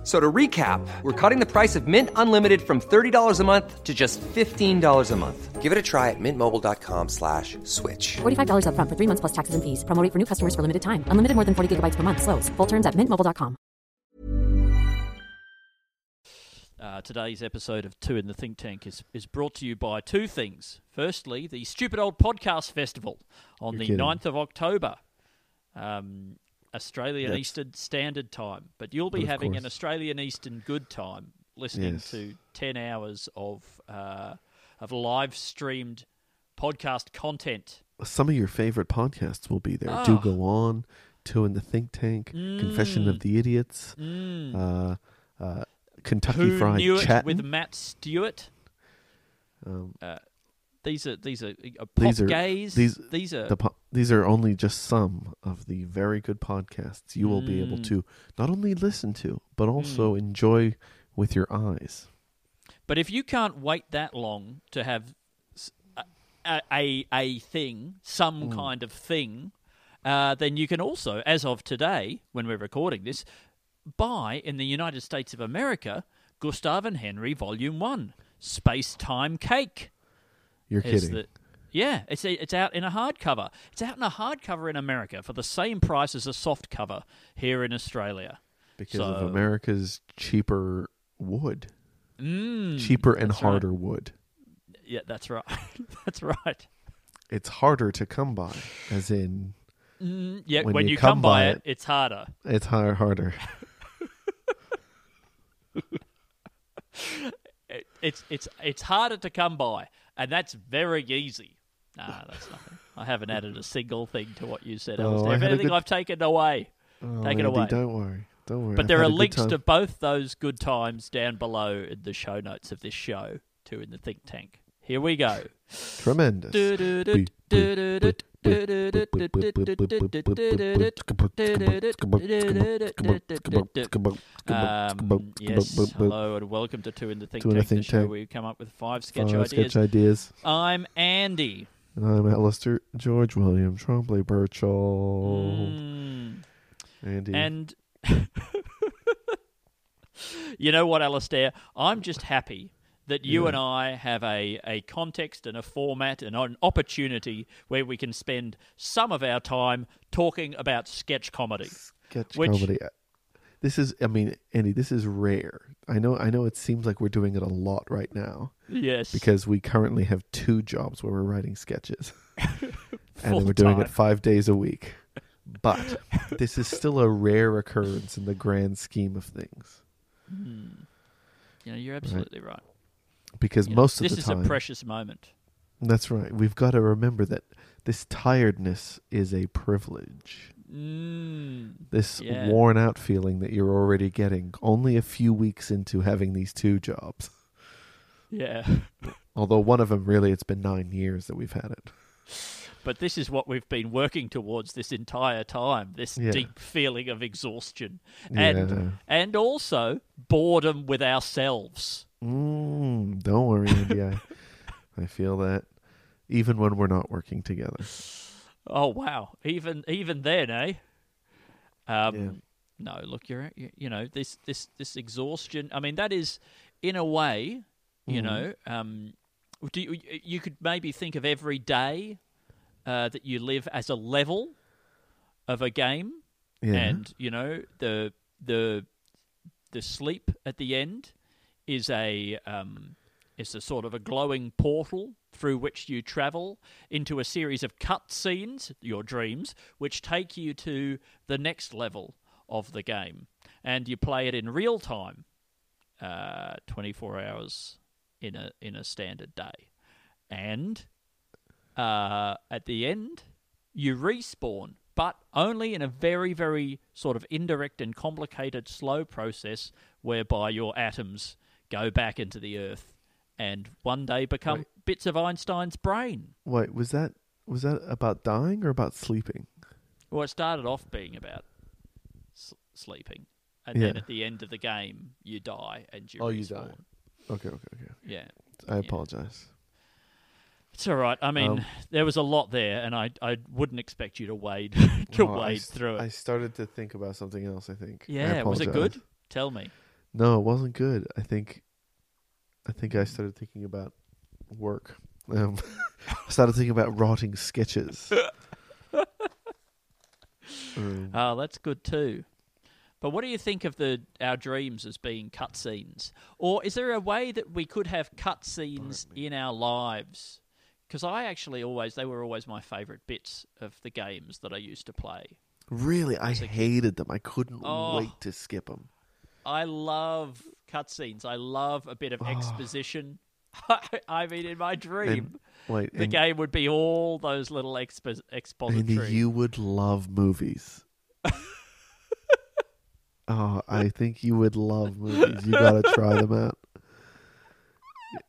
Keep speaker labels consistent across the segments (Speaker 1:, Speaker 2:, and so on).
Speaker 1: F- So to recap, we're cutting the price of Mint Unlimited from $30 a month to just $15 a month.
Speaker 2: Give it a try at mintmobile.com slash switch.
Speaker 3: $45 upfront for three months plus taxes and fees. Promo rate for new customers for limited time. Unlimited more than 40 gigabytes per month. Slows. Full terms at mintmobile.com.
Speaker 4: Uh, today's episode of Two in the Think Tank is, is brought to you by two things. Firstly, the Stupid Old Podcast Festival on
Speaker 5: You're
Speaker 4: the
Speaker 5: kidding.
Speaker 4: 9th of October, um, Australian
Speaker 5: That's-
Speaker 4: Eastern Standard Time. But you'll be
Speaker 5: of
Speaker 4: having an. Australian Eastern Good Time listening
Speaker 5: Yes.
Speaker 4: to 10 hours of, uh, of live streamed podcast content.
Speaker 5: Some of your favorite podcasts will be there. Do
Speaker 4: Oh.
Speaker 5: go on. Two in the Think Tank. Confession of the Idiots.
Speaker 4: Mm.
Speaker 5: Uh, uh, Kentucky
Speaker 4: Who
Speaker 5: Fried Chattin'.
Speaker 4: with Matt Stewart?
Speaker 5: Um,
Speaker 4: Uh, these are these are uh, pop
Speaker 5: These are-
Speaker 4: gays.
Speaker 5: these-
Speaker 4: these are
Speaker 5: the po- these are only just some of the very good podcasts you will be able
Speaker 4: Mm.
Speaker 5: to not only listen to but also enjoy with your eyes.
Speaker 4: But if you can't wait that long to have a a thing, some
Speaker 5: Mm.
Speaker 4: kind of thing, uh, then you can also, as of today, when we're recording this, buy in the United States of America Gustav and Henry Volume One, Space Time Cake.
Speaker 5: You're
Speaker 4: is
Speaker 5: kidding.
Speaker 4: the- yeah, it's it's out in a hardcover. It's out in a hardcover in America for the same price as a soft cover here in Australia.
Speaker 5: because of America's cheaper wood.
Speaker 4: Mm,
Speaker 5: cheaper and
Speaker 4: that's right.
Speaker 5: harder wood.
Speaker 4: Yeah, that's right. that's right.
Speaker 5: It's harder to come by, as in
Speaker 4: Mm, yeah,
Speaker 5: When
Speaker 4: when,
Speaker 5: you
Speaker 4: you,
Speaker 5: come by
Speaker 4: by
Speaker 5: it-
Speaker 4: it, it's harder.
Speaker 5: it's har- harder.
Speaker 4: It, it's it's it's harder to come by, and that's very easy. Nah, that's nothing. I haven't added a single thing to what you said,
Speaker 5: Oh. I
Speaker 4: if anything,
Speaker 5: good...
Speaker 4: I've taken away.
Speaker 5: Oh,
Speaker 4: Take it
Speaker 5: Andy,
Speaker 4: away.
Speaker 5: Don't worry. Don't worry.
Speaker 4: But
Speaker 5: I've
Speaker 4: there are links to both those good times down below in the show notes of this show, too, in the think tank. Here we go.
Speaker 5: tremendous.
Speaker 4: Um, yes, hello and welcome to Two in the Think
Speaker 5: Two in the
Speaker 4: Tank, the
Speaker 5: Think
Speaker 4: show
Speaker 5: Tank.
Speaker 4: where we come up with five sketch
Speaker 5: Five
Speaker 4: ideas.
Speaker 5: sketch ideas.
Speaker 4: I'm Andy.
Speaker 5: And I'm Alistair George William Trombley Birchall.
Speaker 4: Mm.
Speaker 5: Andy.
Speaker 4: And you know what, Alistair? I'm just happy that you
Speaker 5: Yeah.
Speaker 4: and I have a, a context and a format and an opportunity where we can spend some of our time talking about sketch comedy.
Speaker 5: sketch
Speaker 4: which-
Speaker 5: comedy. This is, I mean, Andy, this is rare. I know, I know. It seems like we're doing it a lot right now
Speaker 4: Yes.
Speaker 5: because we currently have two jobs where we're writing sketches, and then we're doing
Speaker 4: Full-time.
Speaker 5: it five days a week. But this is still a rare occurrence in the grand scheme of things hmm.
Speaker 4: You know, you're absolutely right.
Speaker 5: Because
Speaker 4: know,
Speaker 5: most of
Speaker 4: this
Speaker 5: the time, this is
Speaker 4: a precious moment.
Speaker 5: that's right. We've got to remember that this tiredness is a privilege.
Speaker 4: Mm.
Speaker 5: This
Speaker 4: Yeah.
Speaker 5: worn out feeling that you're already getting only a few weeks into having these two jobs.
Speaker 4: Yeah.
Speaker 5: Although one of them, really, it's been nine years that we've had it.
Speaker 4: But this is what we've been working towards this entire time this
Speaker 5: Yeah.
Speaker 4: deep feeling of exhaustion.
Speaker 5: Yeah.
Speaker 4: And, and also boredom with ourselves.
Speaker 5: Mm, don't worry, Andy. I, I feel that even when we're not working together.
Speaker 4: Oh, wow. Even even then, eh? Um,
Speaker 5: Yeah.
Speaker 4: No, look, you're, you you know, this, this, this exhaustion. I mean, that is, in a way, you
Speaker 5: Mhm.
Speaker 4: know, um, do you, you could maybe think of every day uh, that you live as a level of a game.
Speaker 5: Yeah.
Speaker 4: and you know the the the sleep at the end is a um, is a sort of a glowing portal through which you travel into a series of cut scenes, your dreams, which take you to the next level of the game, and you play it in real time, uh, twenty four hours in a in a standard day, and uh, at the end you respawn, but only in a very, very sort of indirect and complicated, slow process whereby your atoms go back into the earth and one day become
Speaker 5: Wait.
Speaker 4: bits of Einstein's brain.
Speaker 5: Wait, was that was that about dying or about sleeping?
Speaker 4: Well, it started off being about s- sleeping. and then at the end of the game you die and you
Speaker 5: Oh, you
Speaker 4: respawn.
Speaker 5: die. Okay, okay, okay.
Speaker 4: Yeah.
Speaker 5: I apologize.
Speaker 4: It's all right. I mean,
Speaker 5: Um,
Speaker 4: there was a lot there, and I I wouldn't expect you to wade to
Speaker 5: Oh,
Speaker 4: wade through it.
Speaker 5: I started to think about something else. I think. I
Speaker 4: yeah, was it good? Tell me.
Speaker 5: No, it wasn't good. I think. I think I started thinking about work. Um, I started thinking about rotting sketches. Um,
Speaker 4: Oh, that's good too. But what do you think of the our dreams as being cutscenes, or is there a way that we could have cutscenes in our lives? Because I actually always they were always my favourite bits of the games that I used to play.
Speaker 5: really, I
Speaker 4: kid.
Speaker 5: hated them. I couldn't
Speaker 4: Oh.
Speaker 5: wait to skip them.
Speaker 4: I love cutscenes. I love a bit of ah. exposition. I mean, in my dream,
Speaker 5: Wait,
Speaker 4: the
Speaker 5: and,
Speaker 4: game would be all those little expo-
Speaker 5: and
Speaker 4: expository.
Speaker 5: you would love movies. oh, I think you would love movies. You gotta try them out.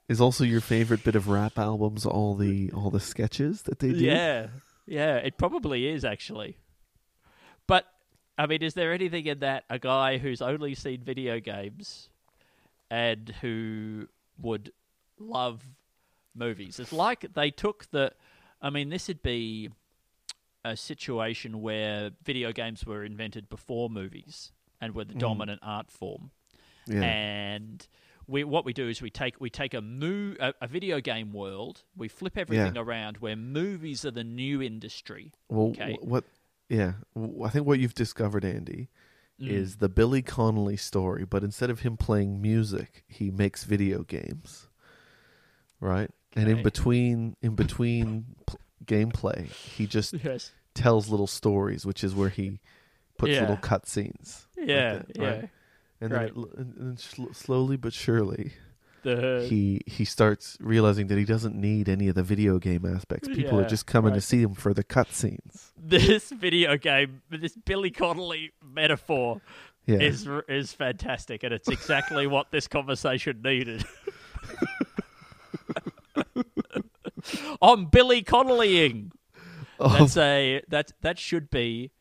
Speaker 5: Is also your favorite bit of rap albums all the all the sketches that they do?
Speaker 4: Yeah, yeah, it probably is actually. But I mean, is there anything in that a guy who's only seen video games and who would love movies? It's like they took the. I mean, this would be a situation where video games were invented before movies and were the mm. dominant art form
Speaker 5: Yeah.
Speaker 4: and we what we do is we take we take a mo- a, a video game world, we flip everything
Speaker 5: Yeah.
Speaker 4: around where movies are the new industry.
Speaker 5: Well,
Speaker 4: okay.
Speaker 5: wh- what? Yeah, I think what you've discovered, Andy,
Speaker 4: Mm.
Speaker 5: is the Billy Connolly story. But instead of him playing music, he makes video games, right? And in between, in between pl- gameplay, he just
Speaker 4: Yes.
Speaker 5: tells little stories, which is where he puts
Speaker 4: Yeah.
Speaker 5: little cutscenes. like
Speaker 4: Yeah,
Speaker 5: that,
Speaker 4: yeah.
Speaker 5: right? And then, it, and slowly but surely,
Speaker 4: The
Speaker 5: he he starts realizing that he doesn't need any of the video game aspects. People are just coming to see him for the cutscenes.
Speaker 4: this video game, this Billy Connolly metaphor
Speaker 5: Yeah.
Speaker 4: is is fantastic, and it's exactly what this conversation needed. I'm Billy Connollying.
Speaker 5: Oh,
Speaker 4: That's a that that should be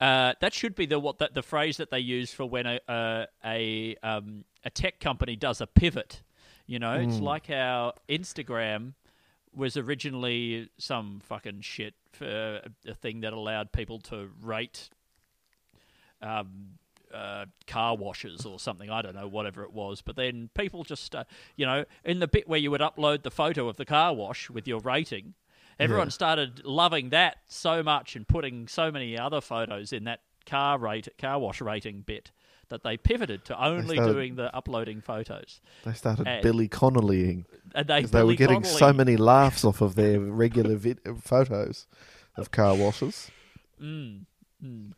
Speaker 4: uh, that should be the what that the phrase that they use for when a a a, um, a tech company does a pivot. You know, it's like how Instagram was originally some fucking shit for a, a thing that allowed people to rate um, uh, car washes or something. I don't know, whatever it was. But then people just, uh, you know, in the bit where you would upload the photo of the car wash with your rating, everyone
Speaker 5: Yeah.
Speaker 4: started loving that so much and putting so many other photos in that car rate car wash rating bit that they pivoted to only
Speaker 5: started-
Speaker 4: doing the uploading photos.
Speaker 5: They started
Speaker 4: and-
Speaker 5: Billy Connollying
Speaker 4: And they,
Speaker 5: they were getting
Speaker 4: Connolly-
Speaker 5: so many laughs off of their regular vid- photos of car washes.
Speaker 4: Mm, mm.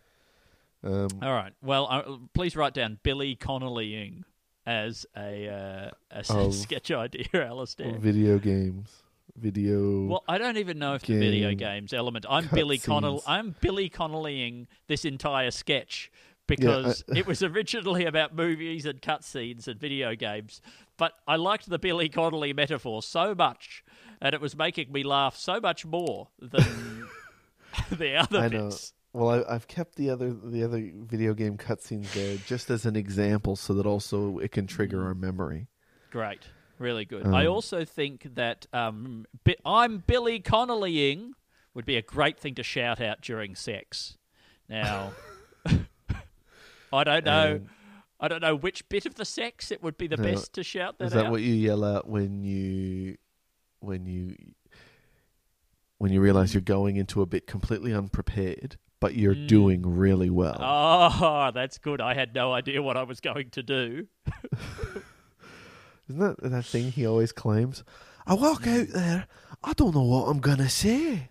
Speaker 5: Um,
Speaker 4: All right. Well, uh, please write down Billy Connollying as a, uh, a sketch idea, Alistair.
Speaker 5: video games, video.
Speaker 4: Well, I don't even know if the video games element. I'm Billy Connell. I'm Billy Connollying this entire sketch because it was originally about movies and cutscenes and video games. But I liked the Billy Connolly metaphor so much, and it was making me laugh so much more than the other
Speaker 5: I know.
Speaker 4: bits.
Speaker 5: Well, I, I've kept the other the other video game cutscenes there just as an example, so that also it can trigger our memory.
Speaker 4: Great. Really good. I
Speaker 5: Um,
Speaker 4: also think that um, Bi- I'm Billy Connollying would be a great thing to shout out during sex. Now, I don't know. I don't know which bit of the sex it would be the
Speaker 5: No.
Speaker 4: best to shout that
Speaker 5: Is that
Speaker 4: out.
Speaker 5: what you yell out when you when you when you realize you're going into a bit completely unprepared, but you're
Speaker 4: Mm.
Speaker 5: doing really well?
Speaker 4: Oh, that's good. I had no idea what I was going to do.
Speaker 5: Isn't that that thing he always claims? I walk out there, I don't know what I'm gonna say.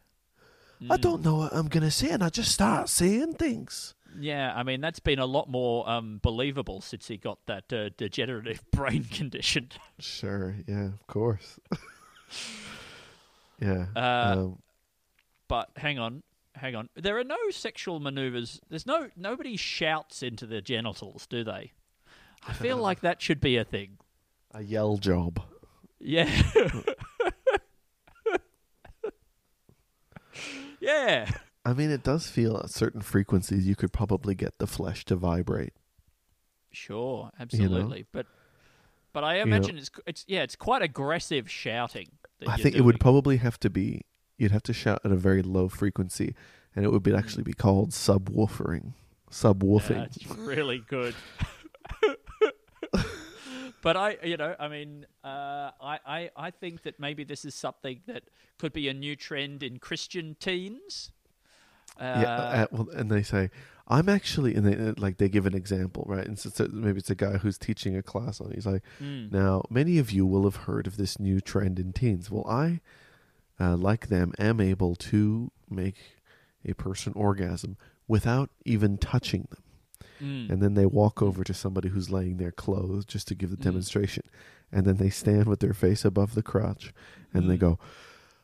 Speaker 5: I
Speaker 4: Mm.
Speaker 5: don't know what I'm gonna say, and I just start saying things.
Speaker 4: Yeah, I mean that's been a lot more um, believable since he got that uh, degenerative brain condition.
Speaker 5: Sure, yeah, of course. yeah.
Speaker 4: Uh,
Speaker 5: um,
Speaker 4: But hang on, hang on. There are no sexual maneuvers. There's no nobody shouts into their genitals, do they? I feel like that should be a thing.
Speaker 5: a yell job.
Speaker 4: Yeah. yeah.
Speaker 5: I mean, it does feel at certain frequencies you could probably get the flesh to vibrate.
Speaker 4: Sure, absolutely. But but I imagine it's it's yeah, it's quite aggressive shouting.
Speaker 5: I think it would probably have to be. You'd have to shout at a very low frequency, and it would be actually be called subwoofering. Subwoofing.
Speaker 4: That's really good. but I, you know, I mean, uh, I, I, I think that maybe this is something that could be a new trend in Christian teens. Uh,
Speaker 5: yeah, uh, well, and they say, "I'm actually," and they uh, like they give an example, right? And so a, maybe it's a guy who's teaching a class on. it. He's like,
Speaker 4: mm,
Speaker 5: "Now, many of you will have heard of this new trend in teens. Well, I, uh, like them, am able to make a person orgasm without even touching them."
Speaker 4: mm,
Speaker 5: And then they walk over to somebody who's laying there clothes just to give the
Speaker 4: Mm.
Speaker 5: demonstration. And then they stand with their face above the crotch and they
Speaker 4: Mm.
Speaker 5: go,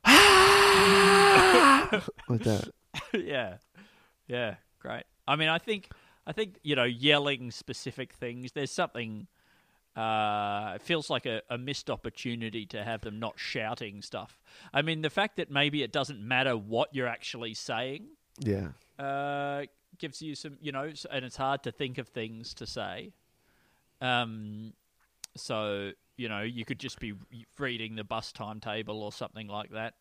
Speaker 5: "Ah!" like that.
Speaker 4: yeah, yeah, great. I mean, I think, I think you know, yelling specific things. There's something. Uh, it feels like a, a missed opportunity to have them not shouting stuff. I mean, the fact that maybe it doesn't matter what you're actually saying
Speaker 5: Yeah.
Speaker 4: uh, gives you some, you know, and it's hard to think of things to say. Um, so you know, you could just be reading the bus timetable or something like that.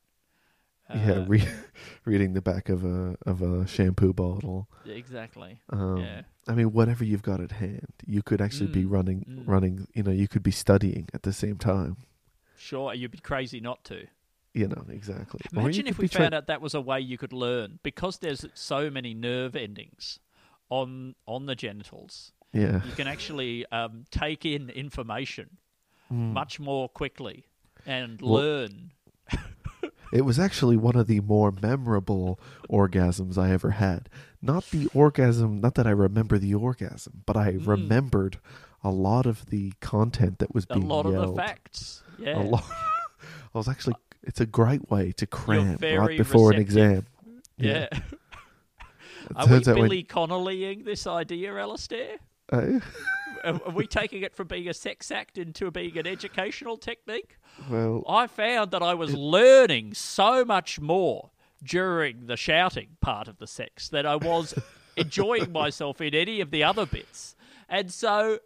Speaker 5: Yeah,
Speaker 4: Uh,
Speaker 5: re- reading the back of a of a shampoo bottle.
Speaker 4: exactly.
Speaker 5: Um,
Speaker 4: Yeah.
Speaker 5: I mean, whatever you've got at hand, you could actually be
Speaker 4: Mm,
Speaker 5: running,
Speaker 4: mm.
Speaker 5: running. You know, you could be studying at the same time.
Speaker 4: Sure, you'd be crazy not to.
Speaker 5: You know, exactly.
Speaker 4: Imagine if we
Speaker 5: be
Speaker 4: found out that was a way you could learn because there's so many nerve endings on on the genitals.
Speaker 5: Yeah.
Speaker 4: You can actually um, take in information
Speaker 5: Mm.
Speaker 4: much more quickly and
Speaker 5: Well-
Speaker 4: learn.
Speaker 5: It was actually one of the more memorable orgasms I ever had. Not the orgasm, not that I remember the orgasm, but I
Speaker 4: Mm.
Speaker 5: remembered a lot of the content that was being A
Speaker 4: lot of the facts. Yeah.
Speaker 5: A lot. I was actually. It's a great way to cram right before an exam.
Speaker 4: Yeah.
Speaker 5: It
Speaker 4: Are we
Speaker 5: out when-
Speaker 4: Billy Connollying this idea, Alistair?
Speaker 5: Uh,
Speaker 4: Are are we taking it from being a sex act into being an educational technique?
Speaker 5: well,
Speaker 4: I found that I was learning so much more during the shouting part of the sex than I was enjoying myself in any of the other bits. And so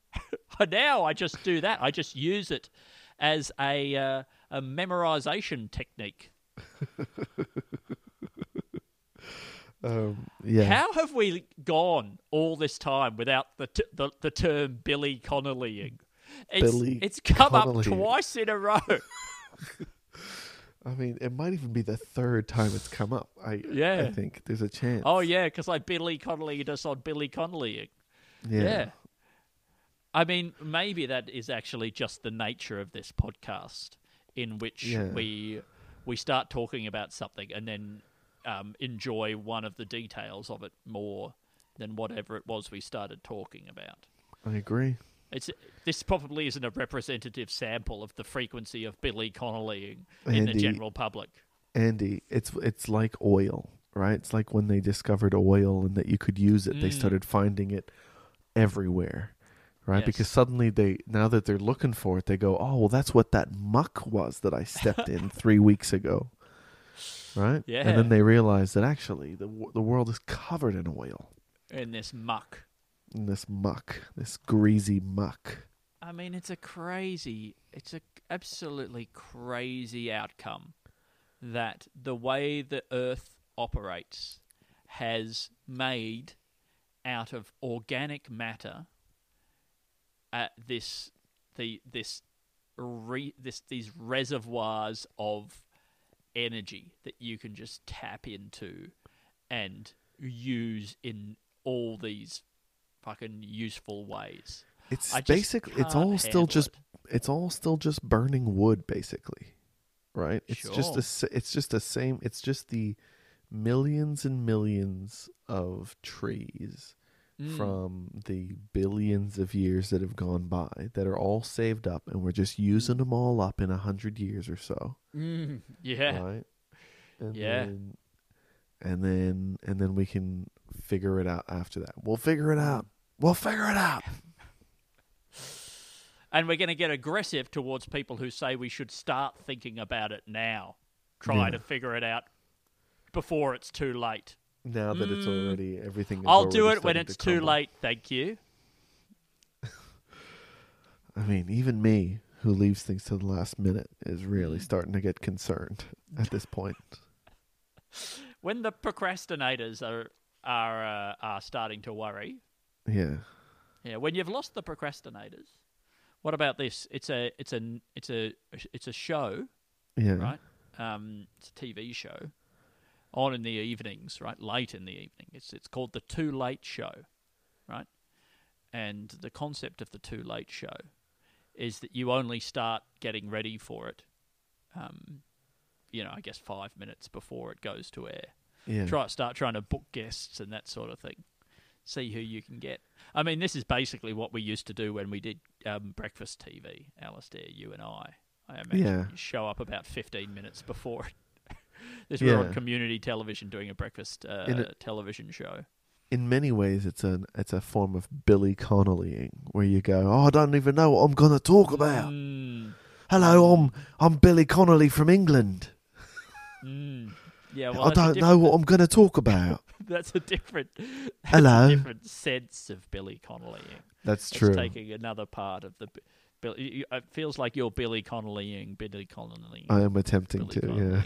Speaker 4: now I just do that. I just use it as a, uh, a memorization technique.
Speaker 5: um, yeah.
Speaker 4: How have we gone all this time without the t- the, the term Billy Connollying? It's,
Speaker 5: Billy
Speaker 4: it's come up twice in a row.
Speaker 5: I mean, it might even be the third time it's come up. I
Speaker 4: Yeah.
Speaker 5: I think there's a chance.
Speaker 4: Oh yeah, because I Billy Connolly us on Billy Connollying.
Speaker 5: yeah.
Speaker 4: Yeah. I mean, maybe that is actually just the nature of this podcast, in which
Speaker 5: Yeah.
Speaker 4: we we start talking about something and then um, enjoy one of the details of it more than whatever it was we started talking about.
Speaker 5: I agree.
Speaker 4: It's this probably isn't a representative sample of the frequency of Billy Connollying in the general public.
Speaker 5: Andy, it's it's like oil, right? It's like when they discovered oil and that you could use it, they
Speaker 4: Mm.
Speaker 5: started finding it everywhere. Right? Because suddenly they now that they're looking for it, they go, "Oh, well that's what that muck was that I stepped in 3 weeks ago." Right?
Speaker 4: Yeah.
Speaker 5: And then they realize that actually the the world is covered in oil.
Speaker 4: In this muck.
Speaker 5: In this muck, this greasy muck.
Speaker 4: I mean, it's a crazy, it's a absolutely crazy outcome that the way the Earth operates has made out of organic matter uh, this the this re, this these reservoirs of energy that you can just tap into and use in all these fucking useful ways.
Speaker 5: It's basically it's all still just
Speaker 4: it.
Speaker 5: it's all still just burning wood basically right it's just
Speaker 4: Sure.
Speaker 5: the s- it's just the same it's just the millions and millions of trees
Speaker 4: Mm.
Speaker 5: from the billions of years that have gone by that are all saved up and we're just using them all up in a hundred years or so
Speaker 4: Mm, yeah.
Speaker 5: right and
Speaker 4: Yeah.
Speaker 5: then, and then and then we can figure it out after that we'll figure it out we'll figure it out
Speaker 4: And we're going to get aggressive towards people who say we should start thinking about it now, try
Speaker 5: Yeah.
Speaker 4: to figure it out before it's too late.
Speaker 5: Now that it's already everything
Speaker 4: Mm. I'll do it when it's
Speaker 5: to
Speaker 4: too
Speaker 5: crumble.
Speaker 4: late, thank you.
Speaker 5: I mean, even me, who leaves things to the last minute, is really
Speaker 4: Mm.
Speaker 5: starting to get concerned at this point.
Speaker 4: When the procrastinators are are uh, are starting to worry,
Speaker 5: Yeah.
Speaker 4: yeah. When you've lost the procrastinators, what about this? It's a it's a it's a it's a show,
Speaker 5: Yeah.
Speaker 4: right? Um, it's a TV show on in the evenings, right? Late in the evening. It's it's called the Too Late Show, right? And the concept of the Too Late Show is that you only start getting ready for it, um, you know, I guess five minutes before it goes to air.
Speaker 5: Yeah.
Speaker 4: Try start trying to book guests and that sort of thing. See who you can get. I mean, this is basically what we used to do when we did um, breakfast TV, Alistair, you and I. I imagine
Speaker 5: Yeah.
Speaker 4: you show up about fifteen minutes before it. This we're on community television doing a breakfast uh,
Speaker 5: a-
Speaker 4: television show.
Speaker 5: In many ways, it's an it's a form of Billy Connollying, where you go, "Oh, I don't even know what I'm going to talk about."
Speaker 4: Mm,
Speaker 5: Hello, I'm I'm Billy Connolly from England.
Speaker 4: mm. Yeah, well,
Speaker 5: I don't know what I'm going to talk about.
Speaker 4: That's a different. That's
Speaker 5: Hello.
Speaker 4: A different sense of Billy Connolly.
Speaker 5: That's
Speaker 4: It's
Speaker 5: true.
Speaker 4: taking another part of the. Bi- Bill, you, you- it feels like you're Billy Connollying, Billy Connolly.
Speaker 5: I am attempting
Speaker 4: Billy
Speaker 5: to. Yeah.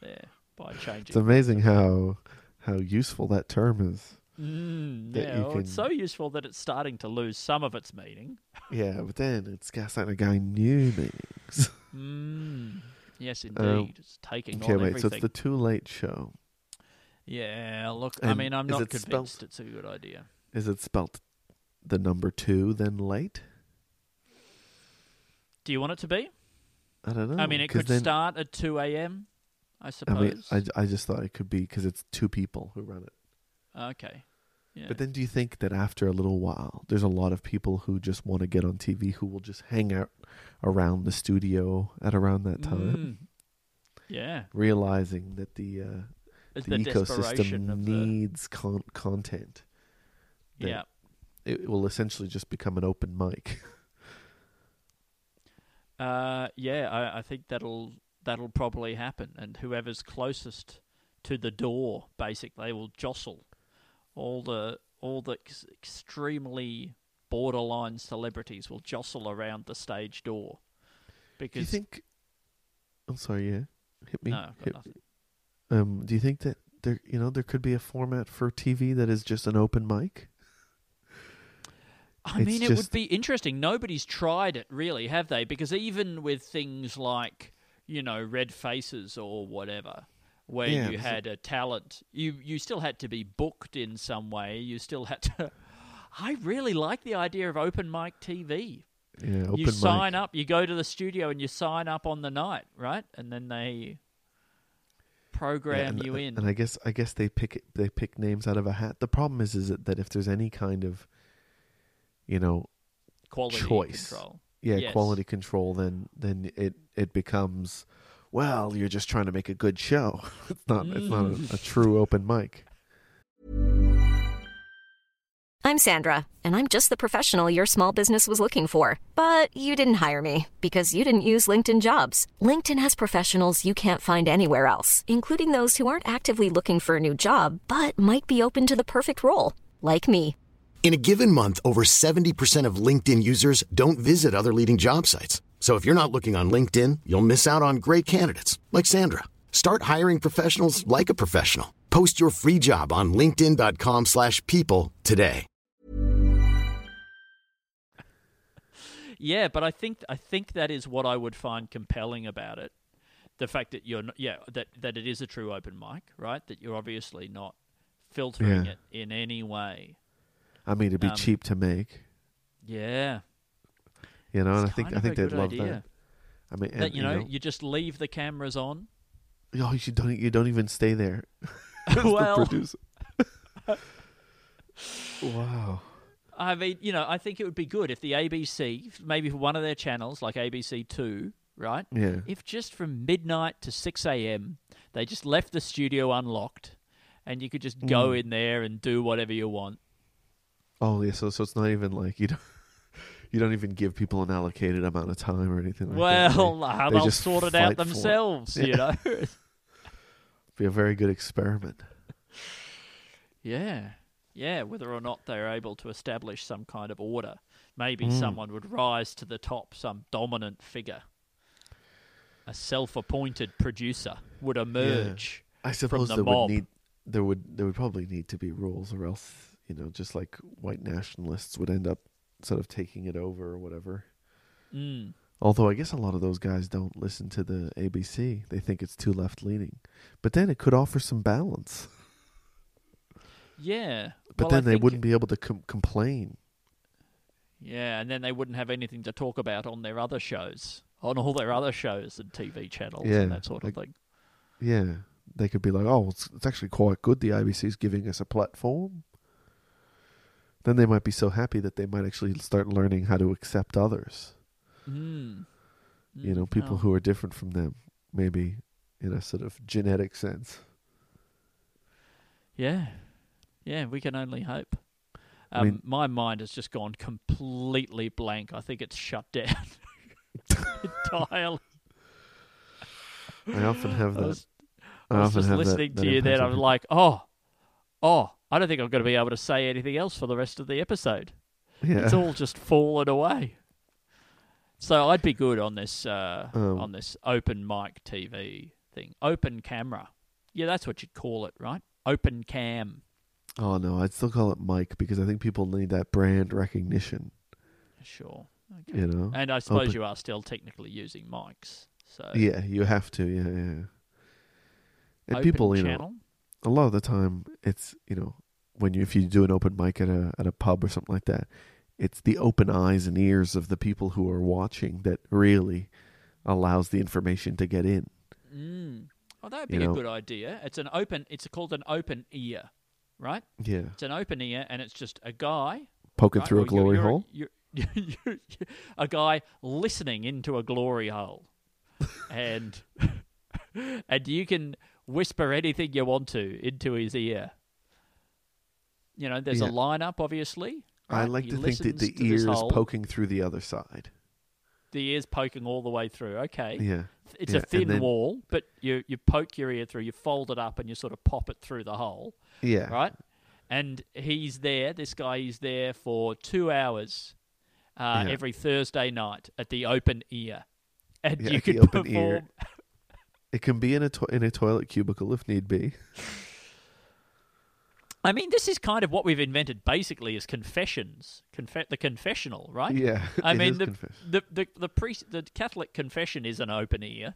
Speaker 4: There, by changing.
Speaker 5: It's amazing how how useful that term is.
Speaker 4: Mm,
Speaker 5: that
Speaker 4: yeah, well, it's so useful that it's starting to lose some of its meaning.
Speaker 5: Yeah, but then it's starting to gain new meanings.
Speaker 4: Mm, yes, indeed.
Speaker 5: Um,
Speaker 4: it's taking
Speaker 5: okay,
Speaker 4: on
Speaker 5: wait.
Speaker 4: everything.
Speaker 5: So it's the Too Late Show.
Speaker 4: Yeah, look, I mean, I'm not
Speaker 5: it spelt-
Speaker 4: convinced it's a good idea.
Speaker 5: Is it spelt the number two then late?
Speaker 4: Do you want it to be?
Speaker 5: I don't know.
Speaker 4: I mean, it could
Speaker 5: then-
Speaker 4: start at 2 a.m., I suppose.
Speaker 5: I mean, I, I just thought it could be because it's two people who run it.
Speaker 4: okay. Yeah.
Speaker 5: But then, do you think that after a little while, there's a lot of people who just want to get on TV who will just hang out around the studio at around that time,
Speaker 4: Mm. Yeah.
Speaker 5: realizing that the uh, the,
Speaker 4: the,
Speaker 5: ecosystem
Speaker 4: of the.
Speaker 5: needs con- content.
Speaker 4: Yeah.
Speaker 5: It will essentially just become an open mic.
Speaker 4: Uh, yeah, I, I think that'll that'll probably happen, and whoever's closest to the door, basically, they will jostle all the all the ex- extremely borderline celebrities will jostle around the stage door. because.
Speaker 5: do you think? I'm sorry. Yeah, hit me.
Speaker 4: no, I've got
Speaker 5: hit-
Speaker 4: nothing.
Speaker 5: Um, do you think that there, you know, there could be a format for TV that is just an open mic?
Speaker 4: I
Speaker 5: It's
Speaker 4: mean, it would be interesting. Nobody's tried it, really, have they? Because even with things like, you know, red faces or whatever, where
Speaker 5: Yeah,
Speaker 4: you had a talent, you you still had to be booked in some way. You still had to. I really like the idea of open mic TV.
Speaker 5: Yeah, open
Speaker 4: you
Speaker 5: mic.
Speaker 4: sign up, you go to the studio, and you sign up on the night, right? And then they
Speaker 5: Yeah,
Speaker 4: program
Speaker 5: and,
Speaker 4: you in.
Speaker 5: And I guess I guess they pick they pick names out of a hat. The problem is is that, that if there's any kind of you know
Speaker 4: quality
Speaker 5: choice.
Speaker 4: control.
Speaker 5: Yeah
Speaker 4: Yes.
Speaker 5: quality control then then it it becomes well you're just trying to make a good show. it's not it's not
Speaker 4: Mm.
Speaker 5: a, a true open mic.
Speaker 6: I'm Sandra, and I'm just the professional your small business was looking for. But you didn't hire me because you didn't use LinkedIn jobs. LinkedIn has professionals you can't find anywhere else, including those who aren't actively looking for a new job but might be open to the perfect role, like me.
Speaker 7: In a given month, over 70% of LinkedIn users don't visit other leading job sites. So if you're not looking on LinkedIn, you'll miss out on great candidates like Sandra. Start hiring professionals like a professional. Post your free job on linkedin.com/people slash people today.
Speaker 4: Yeah, but I think I think that is what I would find compelling about it. The fact that you're not, yeah that that it is a true open mic, right? That you're obviously not filtering
Speaker 5: Yeah.
Speaker 4: it in any way.
Speaker 5: I mean it'd be
Speaker 4: Um,
Speaker 5: cheap to make,
Speaker 4: Yeah,
Speaker 5: you know, and I think I think they'd love
Speaker 4: idea.
Speaker 5: that. I mean,
Speaker 4: that
Speaker 5: and,
Speaker 4: you know, you just leave the cameras on.
Speaker 5: oh, you don't you don't even stay there. as the
Speaker 4: well,
Speaker 5: wow.
Speaker 4: I mean, you know, I think it would be good if the ABC, maybe for one of their channels like ABC Two, right?
Speaker 5: Yeah.
Speaker 4: If just from midnight to 6 a.m., they just left the studio unlocked and you could just go
Speaker 5: Mm.
Speaker 4: in there and do whatever you want.
Speaker 5: Oh yeah, so so it's not even like you don't you don't even give people an allocated amount of time or anything like that.
Speaker 4: well,
Speaker 5: They-
Speaker 4: uh,
Speaker 5: they
Speaker 4: they'll
Speaker 5: just
Speaker 4: sort it out
Speaker 5: for it.
Speaker 4: themselves, you
Speaker 5: Yeah.
Speaker 4: know?
Speaker 5: Be a very good experiment.
Speaker 4: yeah. Yeah, whether or not they're able to establish some kind of order. Maybe
Speaker 5: Mm.
Speaker 4: someone would rise to the top, some dominant figure. A self-appointed producer would emerge.
Speaker 5: I suppose
Speaker 4: the
Speaker 5: there
Speaker 4: mob.
Speaker 5: would need there would there would probably need to be rules, or else you know, just like white nationalists would end up sort of taking it over or whatever.
Speaker 4: Mm.
Speaker 5: Although I guess a lot of those guys don't listen to the ABC; they think it's too left leaning. But then it could offer some balance.
Speaker 4: Yeah.
Speaker 5: But
Speaker 4: Well, I
Speaker 5: then they wouldn't be able to com- complain.
Speaker 4: Yeah, and then they wouldn't have anything to talk about on their other shows, on all their other shows and TV channels
Speaker 5: Yeah,
Speaker 4: and that sort of
Speaker 5: like-
Speaker 4: thing.
Speaker 5: Yeah, they could be like, "Oh, it's, it's actually quite good. The ABC's giving us a platform." Then they might be so happy that they might actually start learning how to accept others.
Speaker 4: Mm.
Speaker 5: You know,
Speaker 4: Mm,
Speaker 5: people
Speaker 4: oh.
Speaker 5: who are different from them, maybe in a sort of genetic sense.
Speaker 4: Yeah, yeah, we can only hope.
Speaker 5: I
Speaker 4: Um,
Speaker 5: mean-
Speaker 4: my mind has just gone completely blank. I think it's shut down entirely.
Speaker 5: I often have
Speaker 4: I was,
Speaker 5: I
Speaker 4: I was just
Speaker 5: have that-
Speaker 4: listening
Speaker 5: that
Speaker 4: to you then. I was like, oh, oh, I don't think I'm going to be able to say anything else for the rest of the episode.
Speaker 5: yeah,
Speaker 4: It's all just fallen away. So I'd be good on this uh,
Speaker 5: Um,
Speaker 4: on this open mic TV thing, open camera. Yeah, that's what you'd call it, right? Open cam.
Speaker 5: Oh no, I'd still call it Mike because I think people need that brand recognition.
Speaker 4: Sure. Okay.
Speaker 5: You know,
Speaker 4: And I suppose
Speaker 5: Open-
Speaker 4: you are still technically using mics. So
Speaker 5: yeah, you have to. Yeah, yeah. And
Speaker 4: open
Speaker 5: people, you
Speaker 4: channel.
Speaker 5: know, a lot of the time, it's you know, when you if you do an open mic at a at a pub or something like that, it's the open eyes and ears of the people who are watching that really allows the information to get in.
Speaker 4: Mm. Oh, that'd be
Speaker 5: You
Speaker 4: a
Speaker 5: know.
Speaker 4: good idea. It's an open. It's called an open ear, right?
Speaker 5: Yeah,
Speaker 4: It's an open ear, and it's just a guy
Speaker 5: poking
Speaker 4: right?
Speaker 5: through a glory
Speaker 4: you're-
Speaker 5: hole.
Speaker 4: You're, you're, you're, a guy listening into a glory hole, and and you can whisper anything you want to into his ear. You know, there's
Speaker 5: Yeah.
Speaker 4: a lineup, obviously.
Speaker 5: I like
Speaker 4: He
Speaker 5: to think that the ear is poking through the other side.
Speaker 4: The ear's poking all the way through. Okay,
Speaker 5: Yeah,
Speaker 4: it's
Speaker 5: yeah,
Speaker 4: a thin
Speaker 5: then-
Speaker 4: wall, but you you poke your ear through, you fold it up, and you sort of pop it through the hole.
Speaker 5: yeah,
Speaker 4: right? And he's there. This guy is there for two hours uh,
Speaker 5: Yeah.
Speaker 4: every Thursday night at the open ear, and you can perform.
Speaker 5: It can be in a to- in a toilet cubicle if need be.
Speaker 4: I mean, this is kind of what we've invented. Basically, is confessions, Confe- the confessional, right?
Speaker 5: Yeah,
Speaker 4: I mean, the, the the the priest, the Catholic confession is an open ear.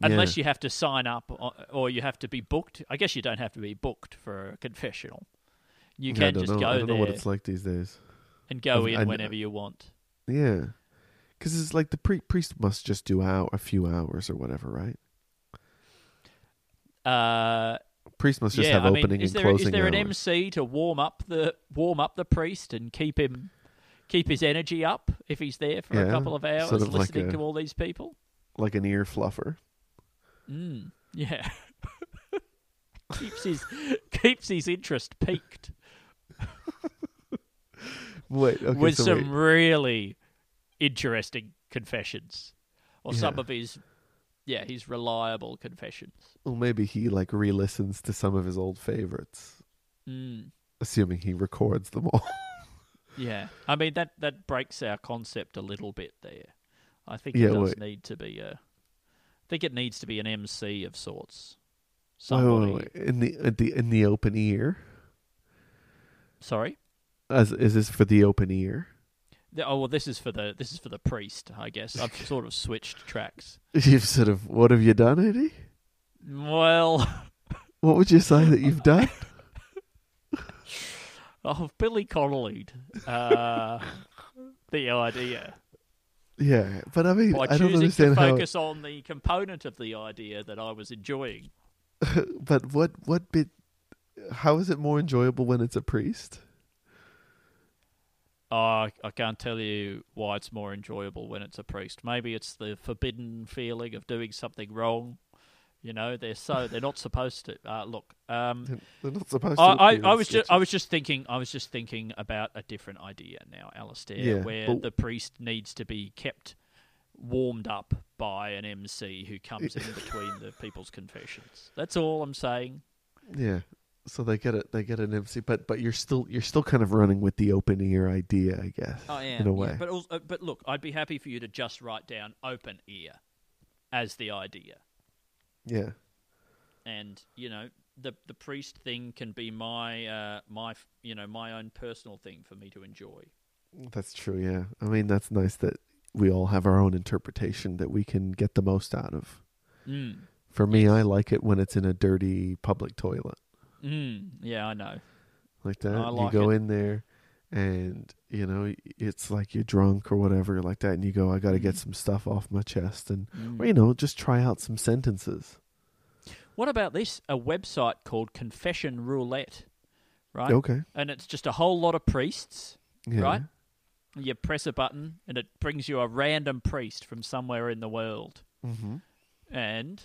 Speaker 5: Yeah.
Speaker 4: Unless you have to sign up or, or you have to be booked. I guess you don't have to be booked for a confessional. You
Speaker 5: Yeah,
Speaker 4: can just
Speaker 5: know.
Speaker 4: go
Speaker 5: I don't
Speaker 4: there
Speaker 5: know what it's like these days.
Speaker 4: and go
Speaker 5: I've-
Speaker 4: in
Speaker 5: I-
Speaker 4: whenever you want.
Speaker 5: Yeah, because it's like the pre- priest must just do out a few hours or whatever, right?
Speaker 4: Uh,
Speaker 5: Priest must just
Speaker 4: yeah,
Speaker 5: have
Speaker 4: I mean,
Speaker 5: opening
Speaker 4: is
Speaker 5: and
Speaker 4: there,
Speaker 5: closing
Speaker 4: is there an
Speaker 5: hours.
Speaker 4: MC to warm up the warm up the priest and keep him keep his energy up if he's there for a couple of hours
Speaker 5: sort of like
Speaker 4: listening
Speaker 5: a-
Speaker 4: to all these people?
Speaker 5: like an ear fluffer.
Speaker 4: Mm, yeah. keeps his keeps his interest peaked
Speaker 5: Wait, okay,
Speaker 4: with
Speaker 5: so
Speaker 4: some
Speaker 5: wait.
Speaker 4: really interesting confessions, or some of his yeah his reliable confessions.
Speaker 5: Well, maybe he like re-listens to some of his old favorites,
Speaker 4: Mm.
Speaker 5: assuming he records them all.
Speaker 4: Yeah, I mean that that breaks our concept a little bit there. I think
Speaker 5: Yeah,
Speaker 4: it does
Speaker 5: wait.
Speaker 4: need to be a. I think it needs to be an MC of sorts. Somebody.
Speaker 5: wait, wait. in the in the in the open ear.
Speaker 4: Sorry.
Speaker 5: As is this for the open ear?
Speaker 4: Oh well, this is for the this is for the priest, I guess. I've sort of switched tracks.
Speaker 5: You've sort of what have you done, Eddie?
Speaker 4: Well,
Speaker 5: What would you say that you've done?
Speaker 4: I've Billy Connolly uh, the idea
Speaker 5: yeah, but I mean,
Speaker 4: by
Speaker 5: I don't
Speaker 4: choosing to
Speaker 5: understand how.
Speaker 4: focus on the component of the idea that I was enjoying.
Speaker 5: but what what bit? How is it more enjoyable when it's a priest?
Speaker 4: Oh, I I can't tell you why it's more enjoyable when it's a priest. Maybe it's the forbidden feeling of doing something wrong. You know, they're so they're not supposed to. Uh, look, um,
Speaker 5: They're not supposed to.
Speaker 4: I, I, I was just I was just thinking I was just thinking about a different idea now, Alistair,
Speaker 5: Yeah,
Speaker 4: where
Speaker 5: but-
Speaker 4: the priest needs to be kept warmed up by an MC who comes in between the people's confessions. That's all I'm saying.
Speaker 5: Yeah. So they get it. They get an MC, but but you're still you're still kind of running with the open ear idea, I guess.
Speaker 4: I am
Speaker 5: in a
Speaker 4: yeah,
Speaker 5: way.
Speaker 4: but also, uh, but look, I'd be happy for you to just write down open ear as the idea,
Speaker 5: yeah.
Speaker 4: and you know the the priest thing can be my uh, my you know my own personal thing for me to enjoy.
Speaker 5: That's true. Yeah. I mean, that's nice that we all have our own interpretation that we can get the most out of.
Speaker 4: Mm.
Speaker 5: For me, I like it when it's in a dirty public toilet
Speaker 4: Mm. Yeah, I know.
Speaker 5: like that.
Speaker 4: I
Speaker 5: you go
Speaker 4: it.
Speaker 5: in there, and you know it's like you're drunk or whatever like that, and you go, "I got to get
Speaker 4: Mm.
Speaker 5: some stuff off my chest," and
Speaker 4: Mm.
Speaker 5: or you know, just try out some sentences.
Speaker 4: What about this? A website called Confession Roulette, right?
Speaker 5: Okay.
Speaker 4: And it's just a whole lot of priests,
Speaker 5: Yeah.
Speaker 4: right? You press a button and it brings you a random priest from somewhere in the world,
Speaker 5: Mm-hmm.
Speaker 4: and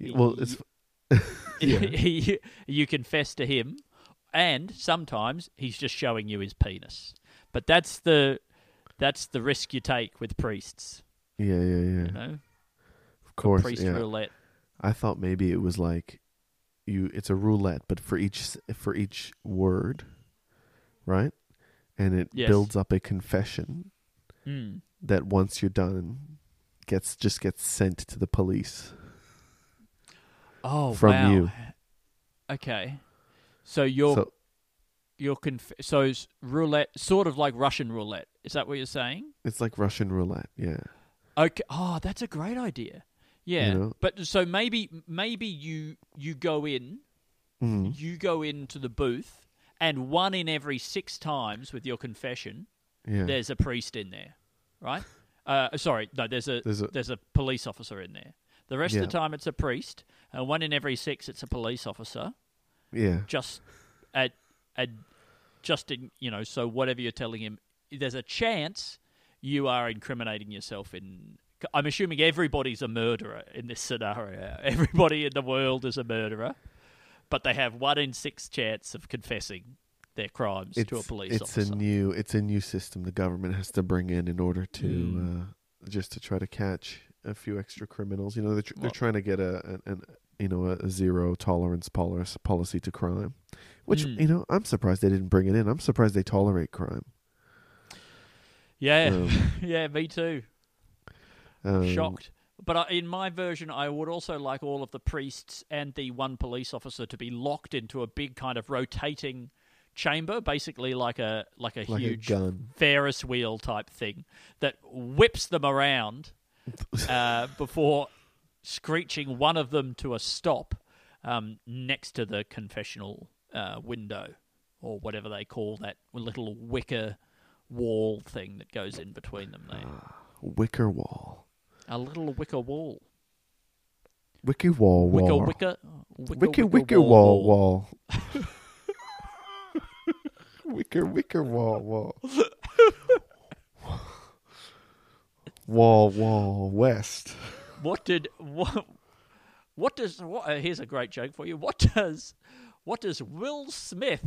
Speaker 5: Well, it's.
Speaker 4: you, you confess to him, and sometimes he's just showing you his penis. But that's the that's the risk you take with priests,
Speaker 5: yeah, yeah, yeah.
Speaker 4: you know.
Speaker 5: Of course,
Speaker 4: Priest
Speaker 5: yeah.
Speaker 4: roulette.
Speaker 5: I thought maybe it was like you it's a roulette but for each for each word, right? And it
Speaker 4: Yes.
Speaker 5: builds up a confession
Speaker 4: Mm.
Speaker 5: that once you're done gets just gets sent to the police.
Speaker 4: Oh,
Speaker 5: From
Speaker 4: wow.
Speaker 5: you.
Speaker 4: Okay, so you're
Speaker 5: so
Speaker 4: you're conf- so it's roulette, sort of like Russian roulette. Is that what you're saying?
Speaker 5: it's like Russian roulette, yeah.
Speaker 4: Okay. Oh, that's a great idea. Yeah,
Speaker 5: know?
Speaker 4: but so maybe maybe you you go in
Speaker 5: Mm.
Speaker 4: you go into the booth, and one in every six times with your confession,
Speaker 5: Yeah.
Speaker 4: there's a priest in there, right? Uh, sorry, no, there's a,
Speaker 5: There's
Speaker 4: there's
Speaker 5: a-
Speaker 4: a police officer in there. The rest of the time, it's a priest, and one in every six, it's a police officer.
Speaker 5: yeah.
Speaker 4: Just at, at just in you know, so whatever you're telling him, there's a chance you are incriminating yourself in. I'm assuming everybody's a murderer in this scenario. Everybody in the world is a murderer, but they have one in six chance of confessing their crimes to a police
Speaker 5: it's
Speaker 4: officer.
Speaker 5: a new it's a new system the government has to bring in in order to
Speaker 4: Mm.
Speaker 5: uh, just to try to catch a few extra criminals. You know, they're, tr- they're
Speaker 4: Well-
Speaker 5: trying to get a an, an you know a, a zero tolerance policy policy to crime, which
Speaker 4: Mm.
Speaker 5: you know I'm surprised they didn't bring it in. I'm surprised they tolerate crime.
Speaker 4: yeah,
Speaker 5: Um,
Speaker 4: yeah, me too.
Speaker 5: Um,
Speaker 4: Shocked. But I, in my version, I would also like all of the priests and the one police officer to be locked into a big kind of rotating chamber, basically like a like a
Speaker 5: Like a
Speaker 4: huge
Speaker 5: gun.
Speaker 4: Ferris wheel type thing that whips them around uh, before screeching one of them to a stop um, next to the confessional uh, window or whatever they call that little wicker wall thing that goes in between them there.
Speaker 5: Wicker wall,
Speaker 4: A little wicker wall.
Speaker 5: wicker wall,
Speaker 4: Wicker,
Speaker 5: wall,
Speaker 4: wicker,
Speaker 5: wicker, wicker wall, wall. wicker, wicker wall, wall. wall, wall, west.
Speaker 4: What did what? What does what? Uh, here's a great joke for you. What does what does Will Smith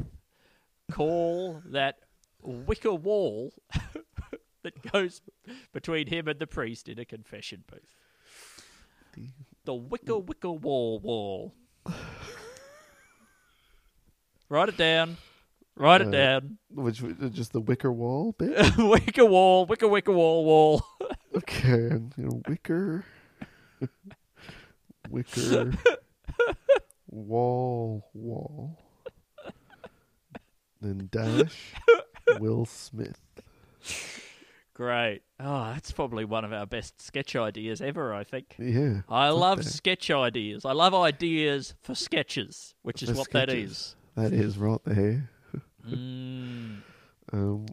Speaker 4: call that wicker wall that goes between him and the priest in a confession booth? The wicker wicker wall wall. Write it down. Write it
Speaker 5: Uh,
Speaker 4: down.
Speaker 5: Which just the wicker wall bit?
Speaker 4: wicker wall, wicker wicker wall wall.
Speaker 5: Okay, you know, wicker, wicker, wall, wall, then dash, Will Smith.
Speaker 4: Great. Oh, that's probably one of our best sketch ideas ever, I think.
Speaker 5: Yeah,
Speaker 4: I love sketch ideas. I love ideas for sketches, which is what that
Speaker 5: sketches.
Speaker 4: is.
Speaker 5: That is right there.
Speaker 4: Mm,
Speaker 5: Um,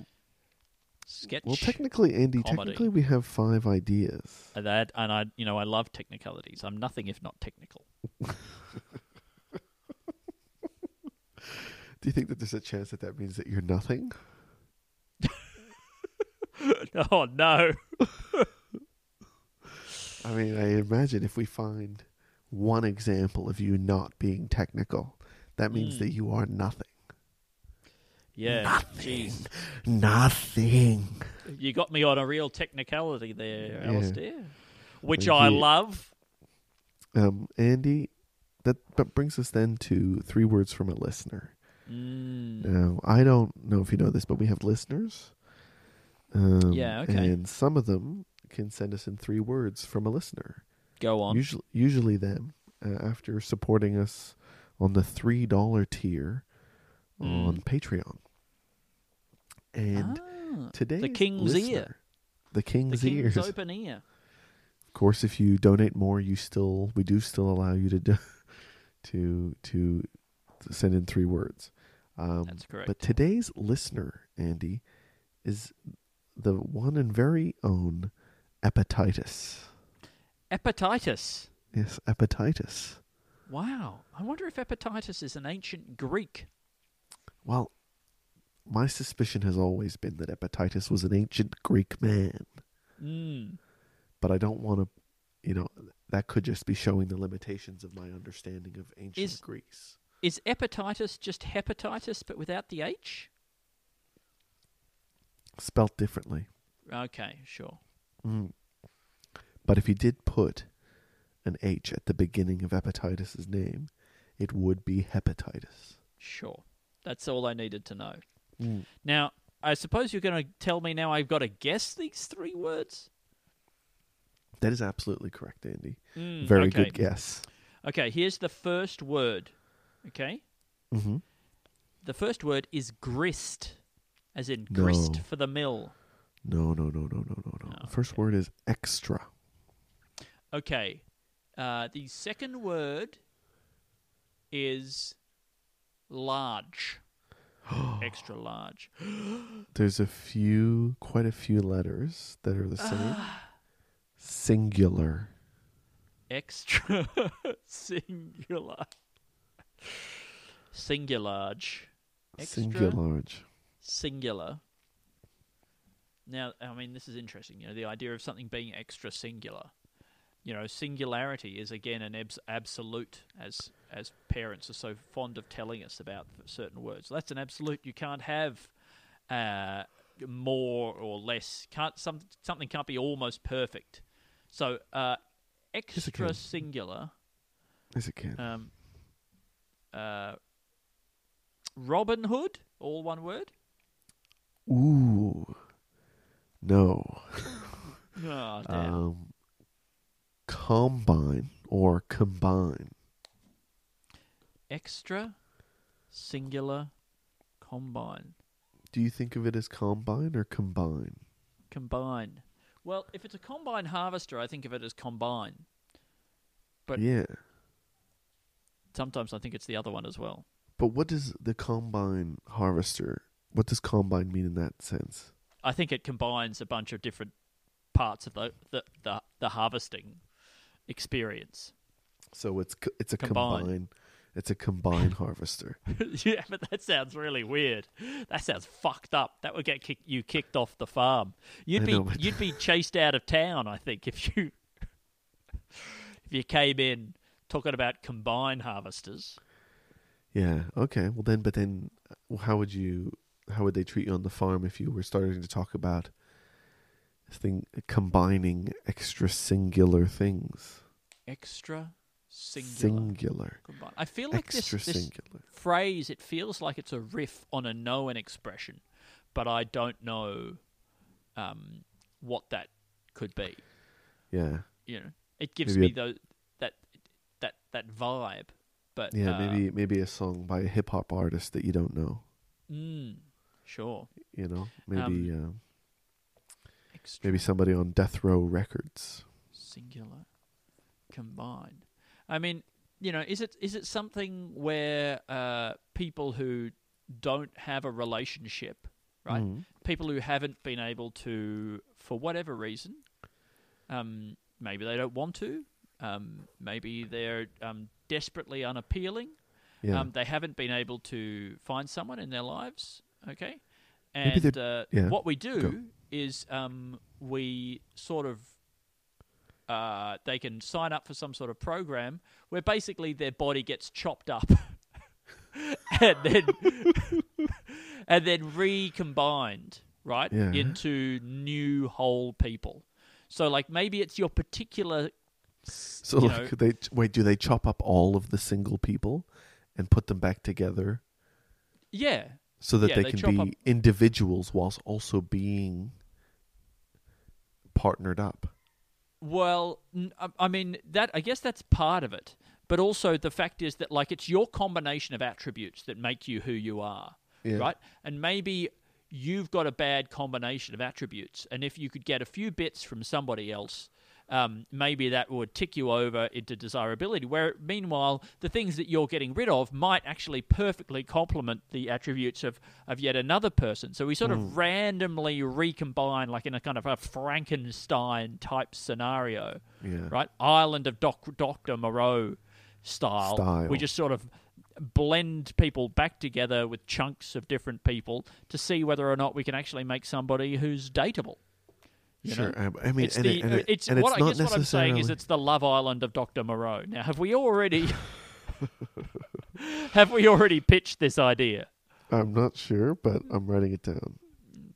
Speaker 4: sketch.
Speaker 5: well, technically, Andy,
Speaker 4: comedy.
Speaker 5: technically we have five ideas.
Speaker 4: And that, and I, you know, I love technicalities. I'm nothing if not technical.
Speaker 5: Do you think that there's a chance that that means that you're nothing?
Speaker 4: oh no!
Speaker 5: I mean, I imagine if we find one example of you not being technical, that means
Speaker 4: Mm.
Speaker 5: that you are nothing.
Speaker 4: Yeah, jeez,
Speaker 5: Nothing.
Speaker 4: you got me on a real technicality there,
Speaker 5: Yeah.
Speaker 4: Alistair. Which
Speaker 5: Thank
Speaker 4: I
Speaker 5: you.
Speaker 4: love.
Speaker 5: Um, Andy, that brings us then to three words from a listener.
Speaker 4: Mm.
Speaker 5: Now, I don't know if you know this, but we have listeners. Um,
Speaker 4: Yeah, okay.
Speaker 5: And some of them can send us in three words from a listener.
Speaker 4: Go on.
Speaker 5: Usually, usually them uh, after supporting us on the three dollar tier
Speaker 4: Mm.
Speaker 5: on Patreon. And
Speaker 4: Ah,
Speaker 5: today,
Speaker 4: the king's ear.
Speaker 5: the
Speaker 4: The
Speaker 5: king's,
Speaker 4: king's
Speaker 5: ears.
Speaker 4: open ear.
Speaker 5: Of course, if you donate more, you still we do still allow you to do, to to send in three words. Um,
Speaker 4: That's correct.
Speaker 5: But today's listener, Andy, is the one and very own Epatitis.
Speaker 4: Hepatitis.
Speaker 5: Yes, Epatitis.
Speaker 4: Wow. I wonder if hepatitis is an ancient Greek.
Speaker 5: Well, my suspicion has always been that Epatitis was an ancient Greek man,
Speaker 4: Mm.
Speaker 5: but I don't want to, you know, that could just be showing the limitations of my understanding of ancient
Speaker 4: Is-
Speaker 5: Greece.
Speaker 4: Is hepatitis just hepatitis but without the H?
Speaker 5: Spelt differently.
Speaker 4: Okay, sure.
Speaker 5: Mm. But if he did put an H at the beginning of Epatitis' name, it would be hepatitis.
Speaker 4: Sure. That's all I needed to know.
Speaker 5: Mm.
Speaker 4: Now, I suppose you're going to tell me now I've got to guess these three words?
Speaker 5: That is absolutely correct, Andy.
Speaker 4: Mm,
Speaker 5: Very
Speaker 4: okay.
Speaker 5: good guess.
Speaker 4: Okay, here's the first word. Okay?
Speaker 5: hmm
Speaker 4: The first word is grist, as in
Speaker 5: No.
Speaker 4: grist for the mill.
Speaker 5: No, no, no, no, no, no, no. The first word is extra.
Speaker 4: Okay. Uh, the second word is large. Extra large.
Speaker 5: There's a few, quite a few letters that are the same.
Speaker 4: Ah.
Speaker 5: Singular.
Speaker 4: Extra singular. Singularge. Extra
Speaker 5: Singularge.
Speaker 4: singular. Now, I mean, this is interesting. You know, the idea of something being extra singular. You know, singularity is again an abs- absolute, as as parents are so fond of telling us about certain words. That's an absolute. You can't have uh, more or less. Can't some something can't be almost perfect. So, uh, extra
Speaker 5: can.
Speaker 4: singular.
Speaker 5: Yes, it can.
Speaker 4: Um, uh, Robin Hood, all one word.
Speaker 5: Ooh. No.
Speaker 4: Oh, damn.
Speaker 5: Um, combine or combine.
Speaker 4: Extra, singular, combine,
Speaker 5: Do you think of it as combine or combine?
Speaker 4: combine. Well, if it's a combine harvester, I think of it as combine. But
Speaker 5: yeah.
Speaker 4: sometimes I think it's the other one as well.
Speaker 5: But what does the combine harvester? What does combine mean in that sense?
Speaker 4: I think it combines a bunch of different parts of the the, the, the harvesting experience.
Speaker 5: So it's co- it's a
Speaker 4: Combine.
Speaker 5: combine. It's a combine harvester.
Speaker 4: yeah, but that sounds really weird. That sounds fucked up. That would get kick, you kicked off the farm. You'd
Speaker 5: I
Speaker 4: be
Speaker 5: know, but-
Speaker 4: you'd be chased out of town. I think if you if you came in talking about combine harvesters.
Speaker 5: Yeah. Okay. Well, then, but then, uh, how would you? How would they treat you on the farm if you were starting to talk about this thing combining extra singular things?
Speaker 4: Extra singular.
Speaker 5: Singular.
Speaker 4: combine. I feel like
Speaker 5: Extra
Speaker 4: this, this
Speaker 5: singular.
Speaker 4: phrase. It feels like it's a riff on a known expression, but I don't know um, what that could be.
Speaker 5: Yeah.
Speaker 4: you know, it gives
Speaker 5: Maybe
Speaker 4: me those that that that vibe. But
Speaker 5: Yeah.
Speaker 4: uh,
Speaker 5: maybe maybe a song by a hip hop artist that you don't know.
Speaker 4: mm, sure.
Speaker 5: You know. Maybe
Speaker 4: Um,
Speaker 5: uh, maybe somebody on Death Row Records.
Speaker 4: singular combined. I mean, you know, is it is it something where uh, people who don't have a relationship, right?
Speaker 5: Mhm.
Speaker 4: People who haven't been able to, for whatever reason, um, maybe they don't want to, um, maybe they're um, desperately unappealing.
Speaker 5: Yeah.
Speaker 4: Um, they haven't been able to find someone in their lives. Okay, and uh,
Speaker 5: yeah,
Speaker 4: what we do
Speaker 5: go.
Speaker 4: is um, we sort of uh, they can sign up for some sort of program where basically their body gets chopped up and then and then recombined right
Speaker 5: Yeah.
Speaker 4: into new whole people. So like maybe it's your particular
Speaker 5: So
Speaker 4: you
Speaker 5: like
Speaker 4: know-
Speaker 5: they wait, do they chop up all of the single people and put them back together
Speaker 4: Yeah,
Speaker 5: so that
Speaker 4: Yeah,
Speaker 5: they
Speaker 4: they
Speaker 5: can be
Speaker 4: up-
Speaker 5: individuals whilst also being partnered up?
Speaker 4: Well, I mean that. I guess that's part of it, but also the fact is that like it's your combination of attributes that make you who you are,
Speaker 5: Yeah.
Speaker 4: right? And maybe you've got a bad combination of attributes, and if you could get a few bits from somebody else. Um, maybe that would tick you over into desirability. Where, meanwhile, the things that you're getting rid of might actually perfectly complement the attributes of, of yet another person. So we sort
Speaker 5: Hmm.
Speaker 4: of randomly recombine, like in a kind of a Frankenstein type scenario,
Speaker 5: Yeah.
Speaker 4: right? Island of Doc, Dr. Moreau style.
Speaker 5: Style.
Speaker 4: We just sort of blend people back together with chunks of different people to see whether or not we can actually make somebody who's dateable.
Speaker 5: Sure.
Speaker 4: know?
Speaker 5: I mean,
Speaker 4: it's
Speaker 5: and
Speaker 4: the
Speaker 5: it- and it-
Speaker 4: it's
Speaker 5: and
Speaker 4: what
Speaker 5: it's
Speaker 4: I guess what I'm saying is it's the Love Island of Dr. Moreau. Now, have we already have we already pitched this idea?
Speaker 5: I'm not sure, but I'm writing it down.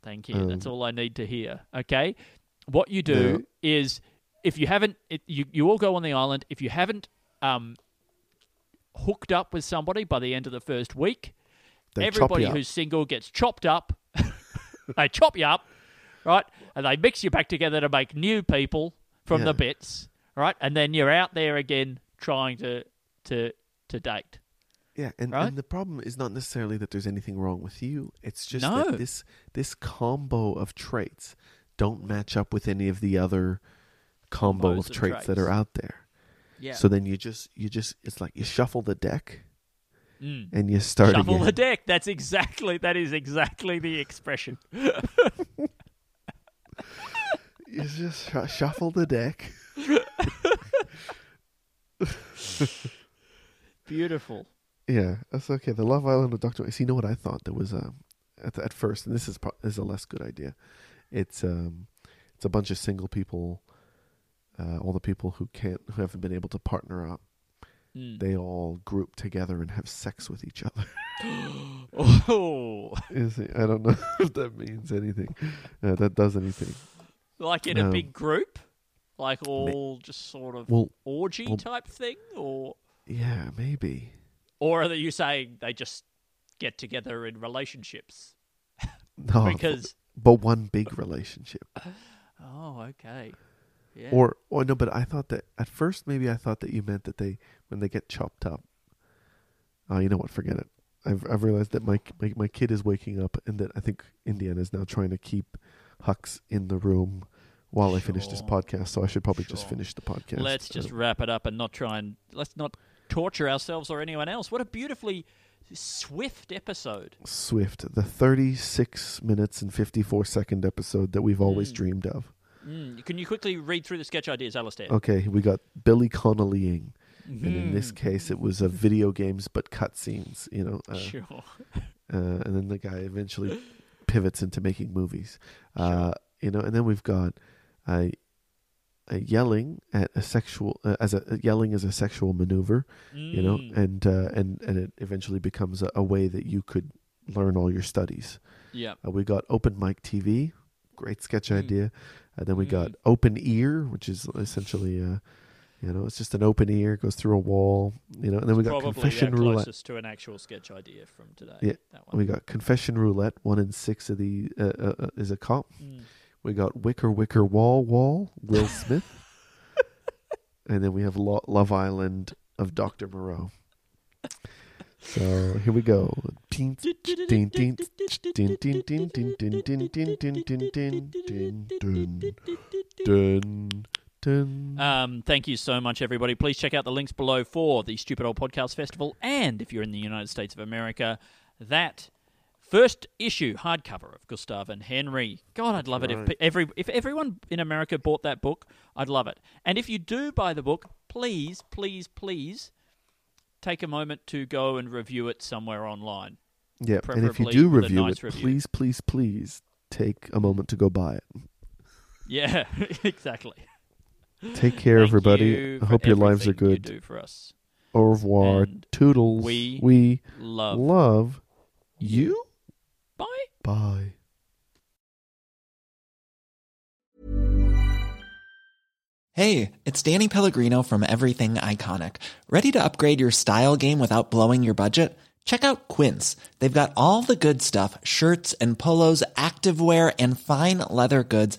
Speaker 4: Thank you. That's
Speaker 5: Um,
Speaker 4: all I need to hear. Okay. What you do is if you haven't, it, you you all go on the island. If you haven't um, hooked up with somebody by the end of the first week,
Speaker 5: They
Speaker 4: everybody who's single gets chopped up. they chop you up, right? And they mix you back together to make new people from
Speaker 5: Yeah.
Speaker 4: the bits, right? And then you're out there again trying to to to date.
Speaker 5: Yeah, and,
Speaker 4: Right?
Speaker 5: and the problem is not necessarily that there's anything wrong with you. It's just
Speaker 4: No.
Speaker 5: that this this combo of traits don't match up with any of the other combo
Speaker 4: Combos
Speaker 5: of
Speaker 4: of
Speaker 5: traits, that are out there.
Speaker 4: Yeah.
Speaker 5: So then you just you just it's like you shuffle the deck
Speaker 4: Mm.
Speaker 5: and you start
Speaker 4: Shuffle
Speaker 5: again.
Speaker 4: the deck. That's exactly that is exactly the expression.
Speaker 5: You just sh- shuffle the deck.
Speaker 4: Beautiful.
Speaker 5: Yeah, that's okay. The Love Island of Doctor. See, you know what I thought? There was um, at at first, and this is pro- is a less good idea. It's um, it's a bunch of single people, uh, all the people who can't, who haven't been able to partner up.
Speaker 4: Mm.
Speaker 5: They all group together and have sex with each other.
Speaker 4: Oh,
Speaker 5: Is it- I don't know if that means anything. Uh, that does anything.
Speaker 4: Like in a big group, like all just sort of
Speaker 5: Well,
Speaker 4: orgy
Speaker 5: well-
Speaker 4: type thing, or
Speaker 5: yeah, maybe.
Speaker 4: or are you saying they just get together in relationships?
Speaker 5: No,
Speaker 4: Because
Speaker 5: but one big relationship.
Speaker 4: oh, okay, yeah,
Speaker 5: Or or no, but I thought that at first maybe I thought that you meant that they when they get chopped up. Oh, you know what? Forget it. I've I've realized that my my my kid is waking up and that I think Indiana is now trying to keep Hux in the room while I finish this podcast. So I should probably just finish the podcast.
Speaker 4: let's just wrap it up and not try and let's not torture ourselves or anyone else. What a beautifully swift episode.
Speaker 5: Swift, the thirty six minutes and fifty four second episode that we've always
Speaker 4: Mm.
Speaker 5: dreamed of.
Speaker 4: Mm. Can you quickly read through the sketch ideas, Alistair?
Speaker 5: Okay, we got Billy Connollying. And in this
Speaker 4: Mhm.
Speaker 5: case, it was a video games but cutscenes. You know, uh,
Speaker 4: sure.
Speaker 5: uh, and then the guy eventually pivots into making movies. Uh, you know, and then we've got uh, uh, yelling at a sexual uh, as a yelling as a sexual maneuver. You know,
Speaker 4: Mm.
Speaker 5: and uh, and and it eventually becomes a, a way that you could learn all your studies.
Speaker 4: yeah.
Speaker 5: Uh, we got open mic TV, great sketch
Speaker 4: Mm.
Speaker 5: idea. And then we got
Speaker 4: Mm.
Speaker 5: open ear, which is essentially. Uh, you know, it's just an open ear, goes through a wall. You know, and then we got
Speaker 4: Probably
Speaker 5: confession
Speaker 4: the
Speaker 5: roulette.
Speaker 4: closest to an actual sketch idea from today.
Speaker 5: Yeah,
Speaker 4: that one.
Speaker 5: We got confession roulette. One in six of the uh, uh, uh, is a cop.
Speaker 4: Mm.
Speaker 5: We got wicker wicker wall wall. Will Smith. and then we have Lo- Love Island of Doctor Moreau. So here we go.
Speaker 4: Um, thank you so much, everybody. Please check out the links below for the Stupid Old Podcast Festival. And if you're in the United States of America, that first issue hardcover of Gustav and Henry. God, I'd love right. it if every if everyone in America bought that book. I'd love it. And if you do buy the book, please, please, please take a moment to go and review it somewhere online.
Speaker 5: Yeah, and if you do review
Speaker 4: nice
Speaker 5: it,
Speaker 4: review.
Speaker 5: please, please, please take a moment to go buy it.
Speaker 4: Yeah, exactly.
Speaker 5: Take care,
Speaker 4: Thank
Speaker 5: everybody.
Speaker 4: you
Speaker 5: I hope your lives are
Speaker 4: everything you
Speaker 5: good.
Speaker 4: do for us.
Speaker 5: Au revoir.
Speaker 4: And
Speaker 5: Toodles.
Speaker 4: we
Speaker 5: we
Speaker 4: Love.
Speaker 5: love you.
Speaker 4: Bye.
Speaker 5: Bye.
Speaker 8: Hey, it's Danny Pellegrino from Everything Iconic. Ready to upgrade your style game without blowing your budget? Check out Quince. They've got all the good stuff shirts and polos, activewear, and fine leather goods,